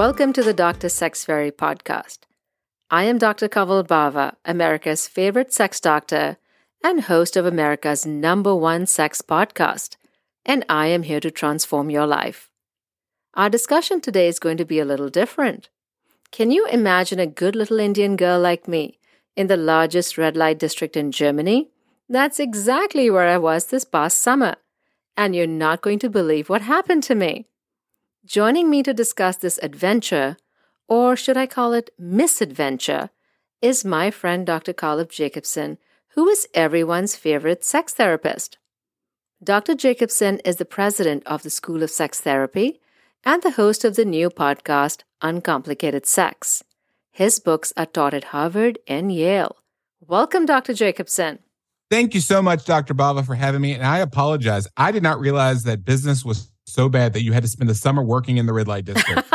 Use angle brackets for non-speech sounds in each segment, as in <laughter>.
Welcome to the Dr. Sex Fairy podcast. I am Dr. Kanwal Bawa, America's favorite sex doctor and host of America's number one sex podcast, and I am here to transform your life. Our discussion today is going to be a little different. Can you imagine a good little Indian girl like me in the largest red light district in Germany? That's exactly where I was this past summer, and you're not going to believe what happened to me. Joining me to discuss this adventure, or should I call it misadventure, is my friend Dr. Caleb Jacobson, who is everyone's favorite sex therapist. Dr. Jacobson is the president of the School of Sex Therapy and the host of the new podcast, Uncomplicated Sex. His books are taught at Harvard and Yale. Welcome, Dr. Jacobson. Thank you so much, Dr. Bawa, for having me. And I apologize. I did not realize that business was so bad that you had to spend the summer working in the red light district.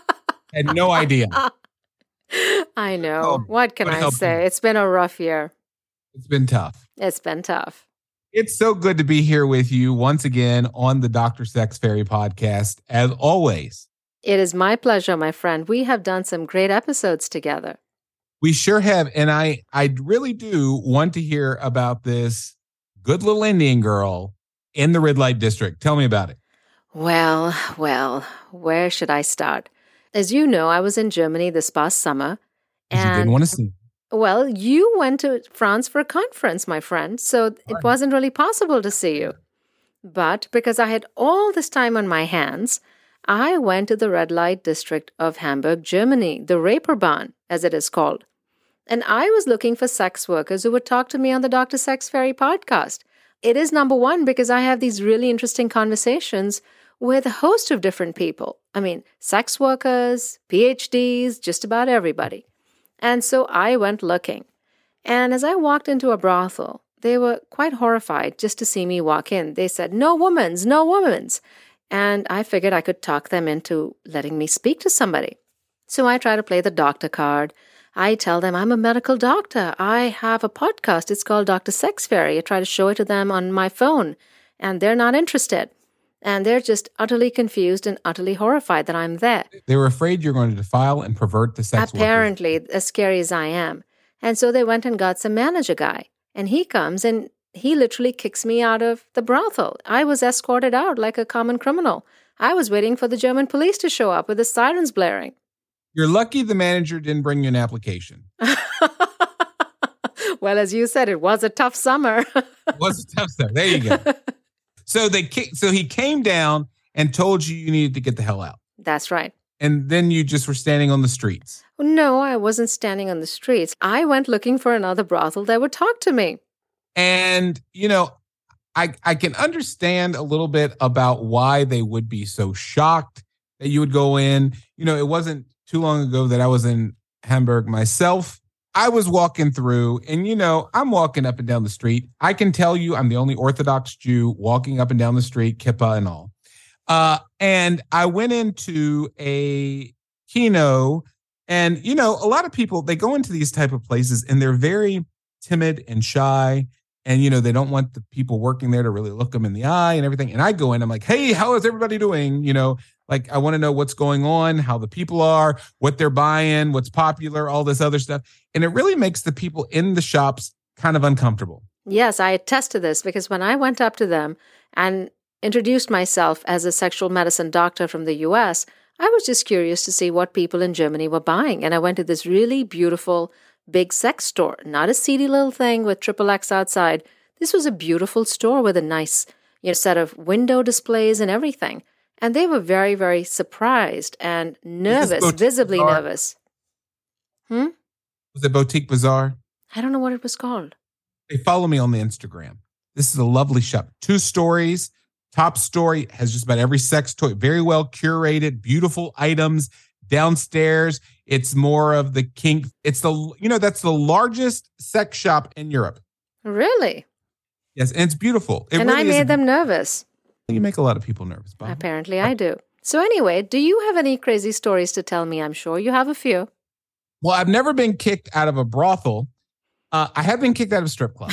<laughs> had no idea. <laughs> I know. Oh, what can I say? You. It's been a rough year. It's been tough. It's been tough. It's so good to be here with you once again on the Dr. Sex Fairy podcast, as always. It is my pleasure, my friend. We have done some great episodes together. We sure have. And I I really do want to hear about this good little Indian girl in the red light district. Tell me about it. Well, well, where should I start? As you know, I was in Germany this past summer. And you didn't want to see. Well, you went to France for a conference, my friend, so it wasn't really possible to see you. But because I had all this time on my hands, I went to the red light district of Hamburg, Germany, the Reeperbahn, as it is called. And I was looking for sex workers who would talk to me on the Dr. Sex Fairy podcast. It is number one because I have these really interesting conversations with a host of different people. I mean, sex workers, PhDs, just about everybody. And so I went looking. And as I walked into a brothel, they were quite horrified just to see me walk in. They said, No woman's, no woman's. And I figured I could talk them into letting me speak to somebody. So I try to play the doctor card. I tell them I'm a medical doctor. I have a podcast. It's called Dr. Sex Fairy. I try to show it to them on my phone, and they're not interested and they're just utterly confused and utterly horrified that I'm there. They were afraid you're going to defile and pervert the sex. Apparently, workers. as scary as I am. And so they went and got some manager guy, and he comes and he literally kicks me out of the brothel. I was escorted out like a common criminal. I was waiting for the German police to show up with the sirens blaring. You're lucky the manager didn't bring you an application. <laughs> well, as you said, it was a tough summer. it was a tough summer. There you go. <laughs> So they so he came down and told you you needed to get the hell out. That's right. And then you just were standing on the streets. No, I wasn't standing on the streets. I went looking for another brothel that would talk to me. And, you know, I I can understand a little bit about why they would be so shocked that you would go in. You know, it wasn't too long ago that I was in Hamburg myself I was walking through, and you know, I'm walking up and down the street. I can tell you, I'm the only Orthodox Jew walking up and down the street, kippah and all. Uh, and I went into a kino, and you know, a lot of people they go into these type of places and they're very timid and shy, and you know, they don't want the people working there to really look them in the eye and everything. And I go in, I'm like, hey, how is everybody doing? You know, like, I want to know what's going on, how the people are, what they're buying, what's popular, all this other stuff. And it really makes the people in the shops kind of uncomfortable. Yes, I attest to this because when I went up to them and introduced myself as a sexual medicine doctor from the US, I was just curious to see what people in Germany were buying. And I went to this really beautiful big sex store, not a seedy little thing with triple X outside. This was a beautiful store with a nice you know, set of window displays and everything. And they were very, very surprised and nervous, visibly Bizarre? nervous. Hmm? Was it Boutique Bizarre? I don't know what it was called. They follow me on the Instagram. This is a lovely shop. Two stories. Top story has just about every sex toy, very well curated, beautiful items. Downstairs, it's more of the kink. It's the, you know, that's the largest sex shop in Europe. Really? Yes, and it's beautiful. It and really I made them nervous. You make a lot of people nervous, Bob. Apparently, I do. So, anyway, do you have any crazy stories to tell me? I'm sure you have a few. Well, I've never been kicked out of a brothel. Uh, I have been kicked out of a strip club.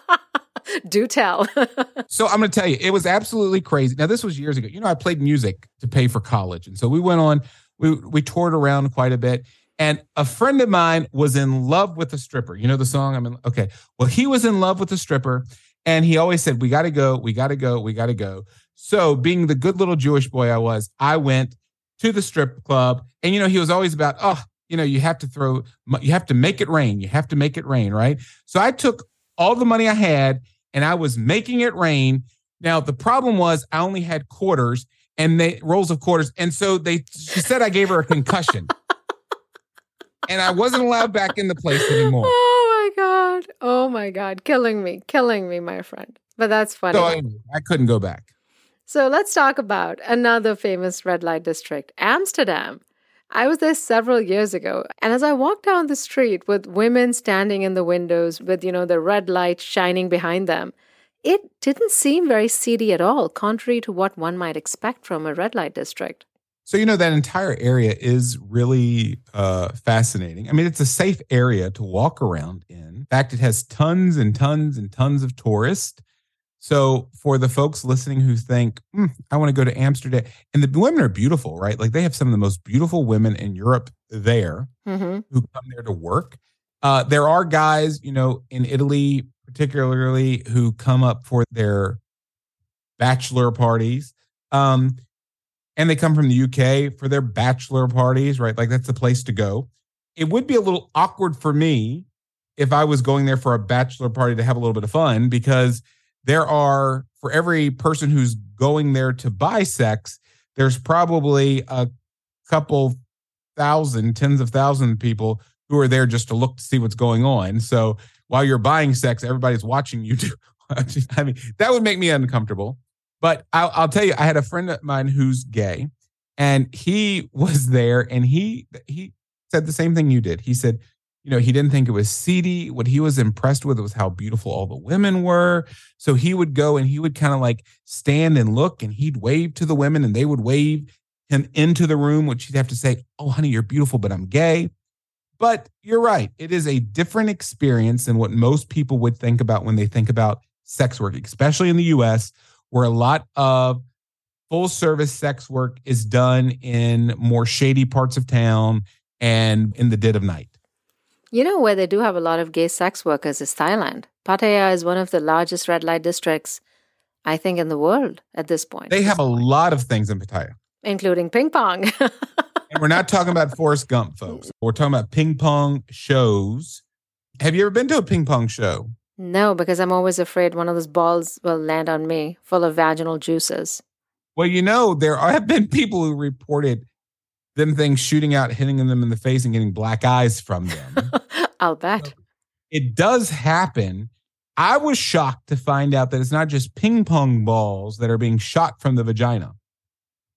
<laughs> do tell. <laughs> so I'm going to tell you, it was absolutely crazy. Now, this was years ago. You know, I played music to pay for college. And so we went on we we toured around quite a bit. And a friend of mine was in love with a stripper. You know the song? I'm in, okay. Well, he was in love with a stripper, and he always said, "We got to go, we got to go, we got to go." So, being the good little Jewish boy I was, I went to the strip club, and you know he was always about, oh, you know, you have to throw, you have to make it rain, you have to make it rain, right? So I took all the money I had, and I was making it rain. Now the problem was I only had quarters and they rolls of quarters, and so they she said I gave her a concussion and I wasn't allowed back in the place anymore. <laughs> Oh my god! Oh my god! Killing me, killing me, my friend. But that's funny. So I, I couldn't go back. So let's talk about another famous red light district, Amsterdam. I was there several years ago, and as I walked down the street with women standing in the windows with, you know, the red light shining behind them, it didn't seem very seedy at all, contrary to what one might expect from a red light district. So, you know, that entire area is really uh, fascinating. I mean, it's a safe area to walk around in. In fact, it has tons and tons and tons of tourists. So, for the folks listening who think, mm, I want to go to Amsterdam, and the women are beautiful, right? Like they have some of the most beautiful women in Europe there mm-hmm. who come there to work. Uh, there are guys, you know, in Italy, particularly, who come up for their bachelor parties. Um, and they come from the UK for their bachelor parties, right? Like that's the place to go. It would be a little awkward for me if I was going there for a bachelor party to have a little bit of fun because there are for every person who's going there to buy sex, there's probably a couple thousand, tens of thousands of people who are there just to look to see what's going on. So while you're buying sex, everybody's watching you do. <laughs> I mean, that would make me uncomfortable. But I'll, I'll tell you, I had a friend of mine who's gay, and he <laughs> was there, and he he said the same thing you did. He said, you know, he didn't think it was seedy. What he was impressed with was how beautiful all the women were. So he would go and he would kind of like stand and look, and he'd wave to the women, and they would wave him into the room, which he'd have to say, "Oh, honey, you're beautiful, but I'm gay." But you're right; it is a different experience than what most people would think about when they think about sex work, especially in the U.S where a lot of full service sex work is done in more shady parts of town and in the dead of night. You know where they do have a lot of gay sex workers is Thailand. Pattaya is one of the largest red light districts, I think, in the world at this point. They have a lot of things in Pattaya, including ping pong. <laughs> and we're not talking about Forrest Gump, folks. We're talking about ping pong shows. Have you ever been to a ping pong show? No, because I'm always afraid one of those balls will land on me full of vaginal juices. Well, you know, there have been people who reported them things shooting out, hitting them in the face, and getting black eyes from them. <laughs> I'll bet. So it does happen. I was shocked to find out that it's not just ping pong balls that are being shot from the vagina.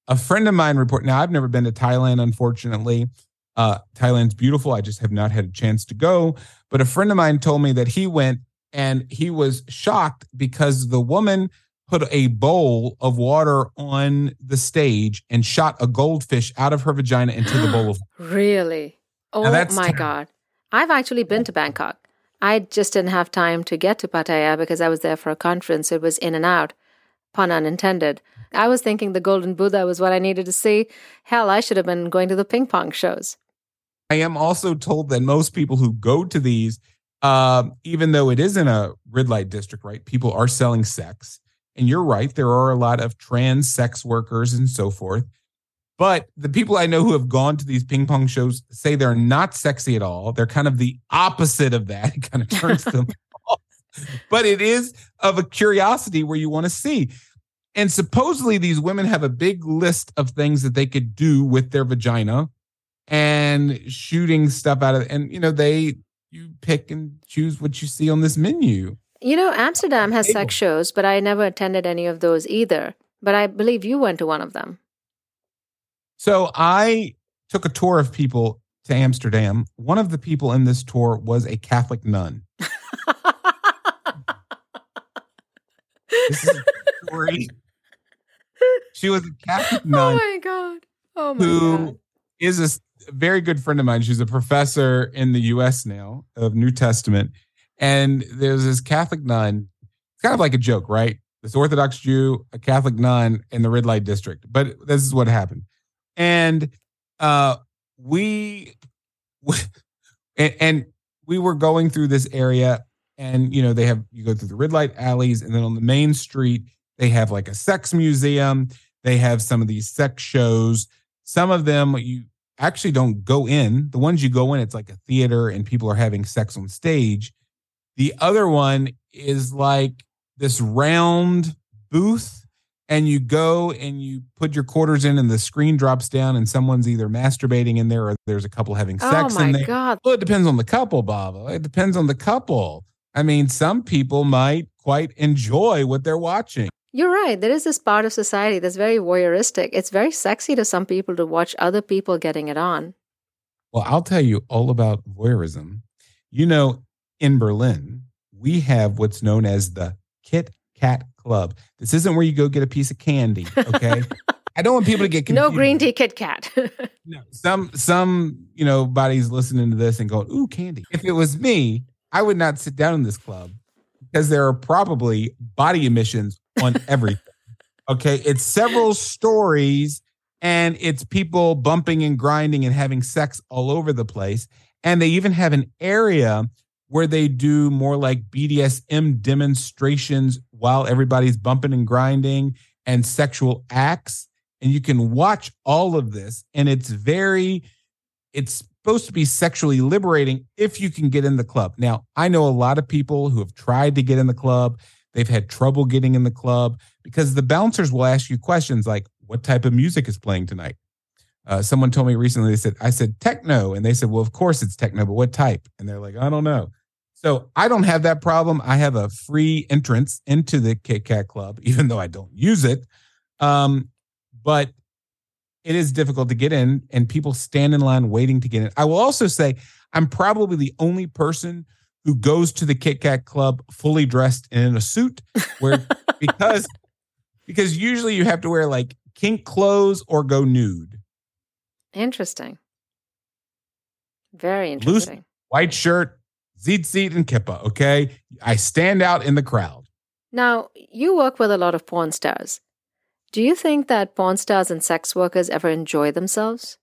A friend of mine reported, now I've never been to Thailand, unfortunately. Uh, Thailand's beautiful. I just have not had a chance to go. But a friend of mine told me that he went and he was shocked because the woman put a bowl of water on the stage and shot a goldfish out of her vagina into the bowl of water. <gasps> really oh my god i've actually been to bangkok i just didn't have time to get to pattaya because i was there for a conference it was in and out pun unintended i was thinking the golden buddha was what i needed to see hell i should have been going to the ping pong shows i am also told that most people who go to these uh, even though it isn't a red light district, right? People are selling sex. And you're right, there are a lot of trans sex workers and so forth. But the people I know who have gone to these ping pong shows say they're not sexy at all. They're kind of the opposite of that. <laughs> It kind of turns <laughs> them. But it is of a curiosity where you want to see. And supposedly these women have a big list of things that they could do with their vagina and shooting stuff out of and you know they you pick and choose what you see on this menu. You know, Amsterdam has sex shows, but I never attended any of those either. But I believe you went to one of them. So I took a tour of people to Amsterdam. One of the people in this tour was a Catholic nun. This is <laughs> story. She was a Catholic oh nun. Oh my god! Oh my who god! is a very good friend of mine. She's a professor in the U.S. now of New Testament, and there's this Catholic nun. It's kind of like a joke, right? This Orthodox Jew, a Catholic nun in the red light district. But this is what happened, and uh, we, <laughs> and, and we were going through this area, and you know they have you go through the red light alleys, and then on the main street they have like a sex museum. They have some of these sex shows. Some of them you actually don't go in. The ones you go in, it's like a theater and people are having sex on stage. The other one is like this round booth and you go and you put your quarters in and the screen drops down and someone's either masturbating in there or there's a couple having sex Oh sex my in there. God. Well, it depends on the couple, Bawa. It depends on the couple. I mean, some people might quite enjoy what they're watching. You're right. There is this part of society that's very voyeuristic. It's very sexy to some people to watch other people getting it on. Well, I'll tell you all about voyeurism. You know, in Berlin, we have what's known as the Kit Kat Club. This isn't where you go get a piece of candy, okay? <laughs> I don't want people to get confused. No green tea Kit Kat. <laughs> No, some some you know bodies listening to this and going, "Ooh, candy." If it was me, I would not sit down in this club because there are probably body emissions on <laughs> everything. okay, it's several stories and it's people bumping and grinding and having sex all over the place, and they even have an area where they do more like BDSM demonstrations while everybody's bumping and grinding and sexual acts and you can watch all of this and it's very it's supposed to be sexually liberating if you can get in the club. Now i know a lot of people who have tried to get in the club. They've had trouble getting in the club because the bouncers will ask you questions like what type of music is playing tonight? Uh, someone told me recently they said i said techno. And they said well of course it's techno but what type? And they're like i don't know. So i don't have that problem. I have a free entrance into the kit kat club <laughs> even though i don't use it. Um, but it is difficult to get in and people stand in line waiting to get in. I will also say I'm probably the only person who goes to the Kit Kat Club fully dressed and in a suit where <laughs> because because usually you have to wear like kink clothes or go nude. interesting. Very interesting. Loose-. White shirt, tzitzit and kippa, okay? I stand out in the crowd. Now, you work with a lot of porn stars. Do you think that porn stars and sex workers ever enjoy themselves?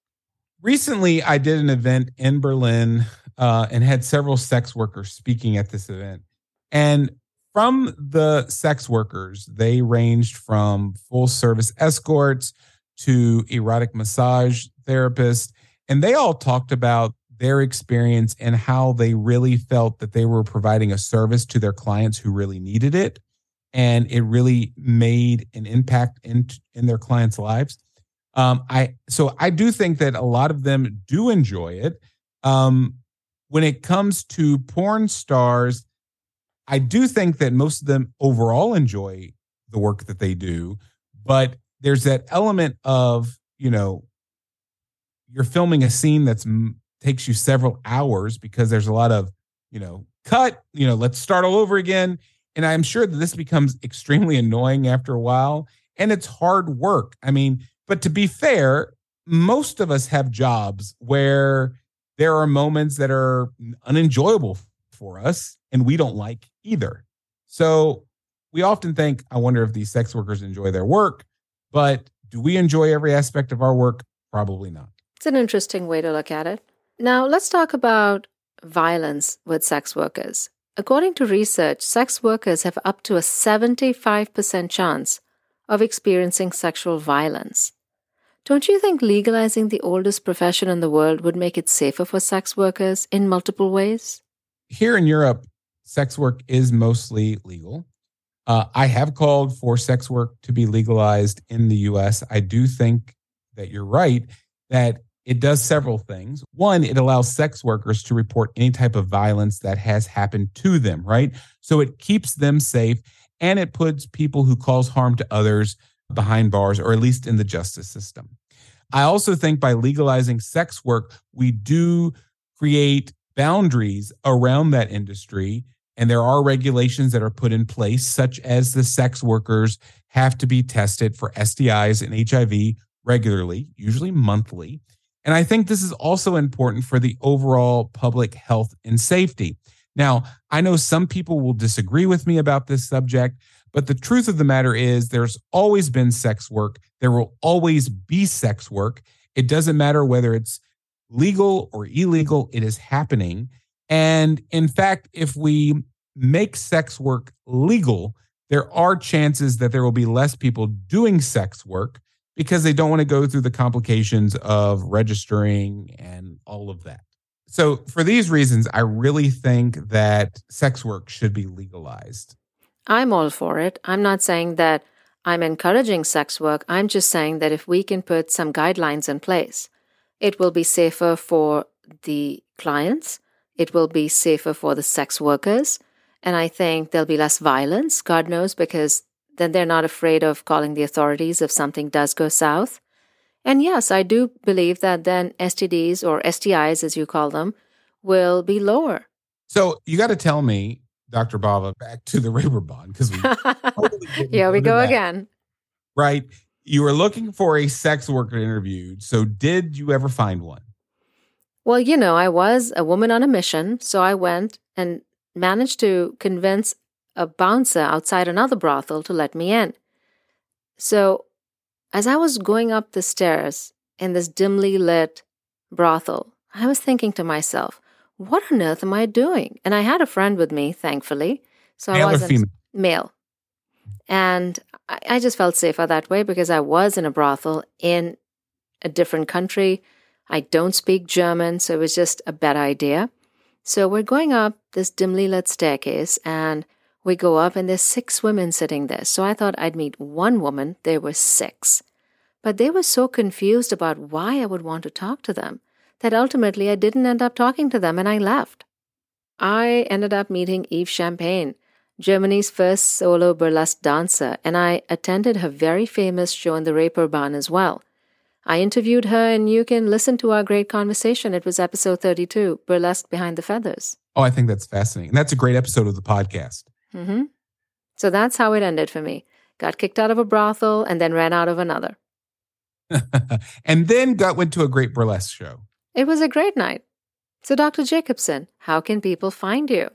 recently I did an event in Berlin uh, and had several sex workers speaking at this event. And from the sex workers, they ranged from full service escorts to erotic massage therapists. And they all talked about their experience and how they really felt that they were providing a service to their clients who really needed it. And it really made an impact in, in their clients' lives. Um, I so I do think that a lot of them do enjoy it. Um, when it comes to porn stars, I do think that most of them overall enjoy the work that they do, but there's that element of you know you're filming a scene that's takes you several hours because there's a lot of you know cut you know let's start all over again and i'm sure that this becomes extremely annoying after a while and it's hard work i mean but to be fair most of us have jobs where there are moments that are unenjoyable for us and we don't like either so we often think i wonder if these sex workers enjoy their work but do we enjoy every aspect of our work probably not It's an interesting way to look at it. Now, let's talk about violence with sex workers. According to research, sex workers have up to a 75% chance of experiencing sexual violence. Don't you think legalizing the oldest profession in the world would make it safer for sex workers in multiple ways? here in Europe, sex work is mostly legal. Uh, I have called for sex work to be legalized in the US. I do think that you're right that it does several things. One, it allows sex workers to report any type of violence that has happened to them, right? So it keeps them safe and it puts people who cause harm to others behind bars or at least in the justice system. I also think by legalizing sex work, we do create boundaries around that industry. And there are regulations that are put in place, such as the sex workers have to be tested for STIs and HIV regularly, usually monthly. And I think this is also important for the overall public health and safety. Now, I know some people will disagree with me about this subject, but the truth of the matter is there's always been sex work. There will always be sex work. It doesn't matter whether it's legal or illegal, it is happening. And in fact, if we make sex work legal, there are chances that there will be less people doing sex work because they don't want to go through the complications of registering and all of that. So, for these reasons, I really think that sex work should be legalized. I'm all for it. I'm not saying that I'm encouraging sex work. I'm just saying that if we can put some guidelines in place, it will be safer for the clients, it will be safer for the sex workers, and I think there'll be less violence, God knows, because then they're not afraid of calling the authorities if something does go south. And yes, I do believe that then STDs or STIs, as you call them, will be lower. So you got to tell me, Dr. Bawa, back to the Reeperbahn because we <laughs> totally here we go that. again. Right. You were looking for a sex worker interviewed. So did you ever find one? Well, you know, I was a woman on a mission. So I went and managed to convince a bouncer outside another brothel to let me in. So as I was going up the stairs in this dimly lit brothel, I was thinking to myself, what on earth am I doing? And I had a friend with me, thankfully. So male I wasn't female? male. And I, I just felt safer that way because I was in a brothel in a different country. I don't speak German, so it was just a bad idea. So we're going up this dimly lit staircase and we go up, and there's six women sitting there. So I thought I'd meet one woman. There were six. But they were so confused about why I would want to talk to them that ultimately I didn't end up talking to them and I left. I ended up meeting Eve Champagne, Germany's first solo burlesque dancer, and I attended her very famous show in the Reeperbahn as well. I interviewed her, and you can listen to our great conversation. It was episode 32, Burlesque Behind the Feathers. Oh, I think that's fascinating. And that's a great episode of the podcast. Mm-hmm. So that's how it ended for me. Got kicked out of a brothel and then ran out of another. <laughs> and then got went to a great burlesque show. It was a great night. So, Dr. Jacobson, how can people find you?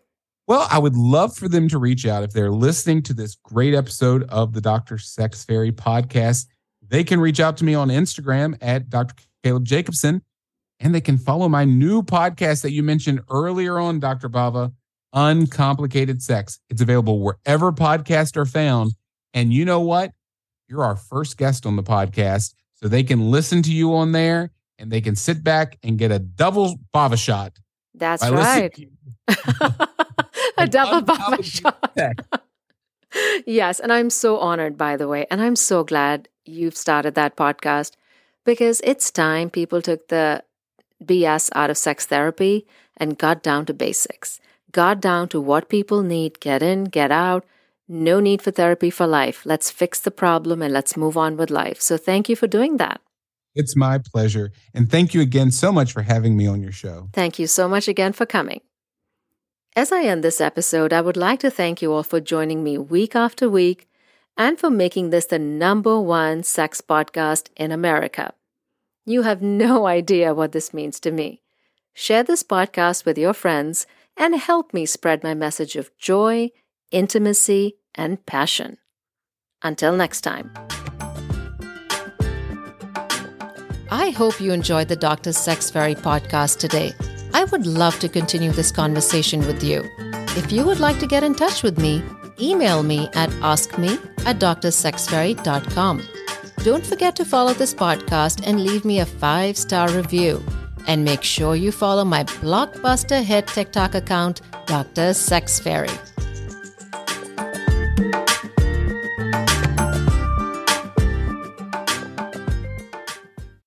Well, I would love for them to reach out if they're listening to this great episode of the Dr. Sex Fairy podcast. They can reach out to me on Instagram at Dr. Caleb Jacobson, and they can follow my new podcast that you mentioned earlier on, Dr. Bawa, Uncomplicated Sex. It's available wherever podcasts are found. And you know what? You're our first guest on the podcast. So they can listen to you on there and they can sit back and get a double Bawa shot. That's right. <laughs> a double Bawa shot. yes. And I'm so honored, by the way. And I'm so glad you've started that podcast because it's time people took the BS out of sex therapy and got down to basics got down to what people need get in, get out. No need for therapy for life. Let's fix the problem and let's move on with life. So, thank you for doing that. It's my pleasure. And thank you again so much for having me on your show. Thank you so much again for coming. As I end this episode, I would like to thank you all for joining me week after week and for making this the number one sex podcast in America. You have no <laughs> idea what this means to me. Share this podcast with your friends and help me spread my message of joy, intimacy, and passion. Until next time. I hope you enjoyed the Dr. Sex Fairy podcast today. I would love to continue this conversation with you. If you would like to get in touch with me, email me at askme at drsexfairy.com. Don't forget to follow this podcast and leave me a five star review. And make sure you follow my blockbuster hit TikTok account, Dr. Sex Fairy.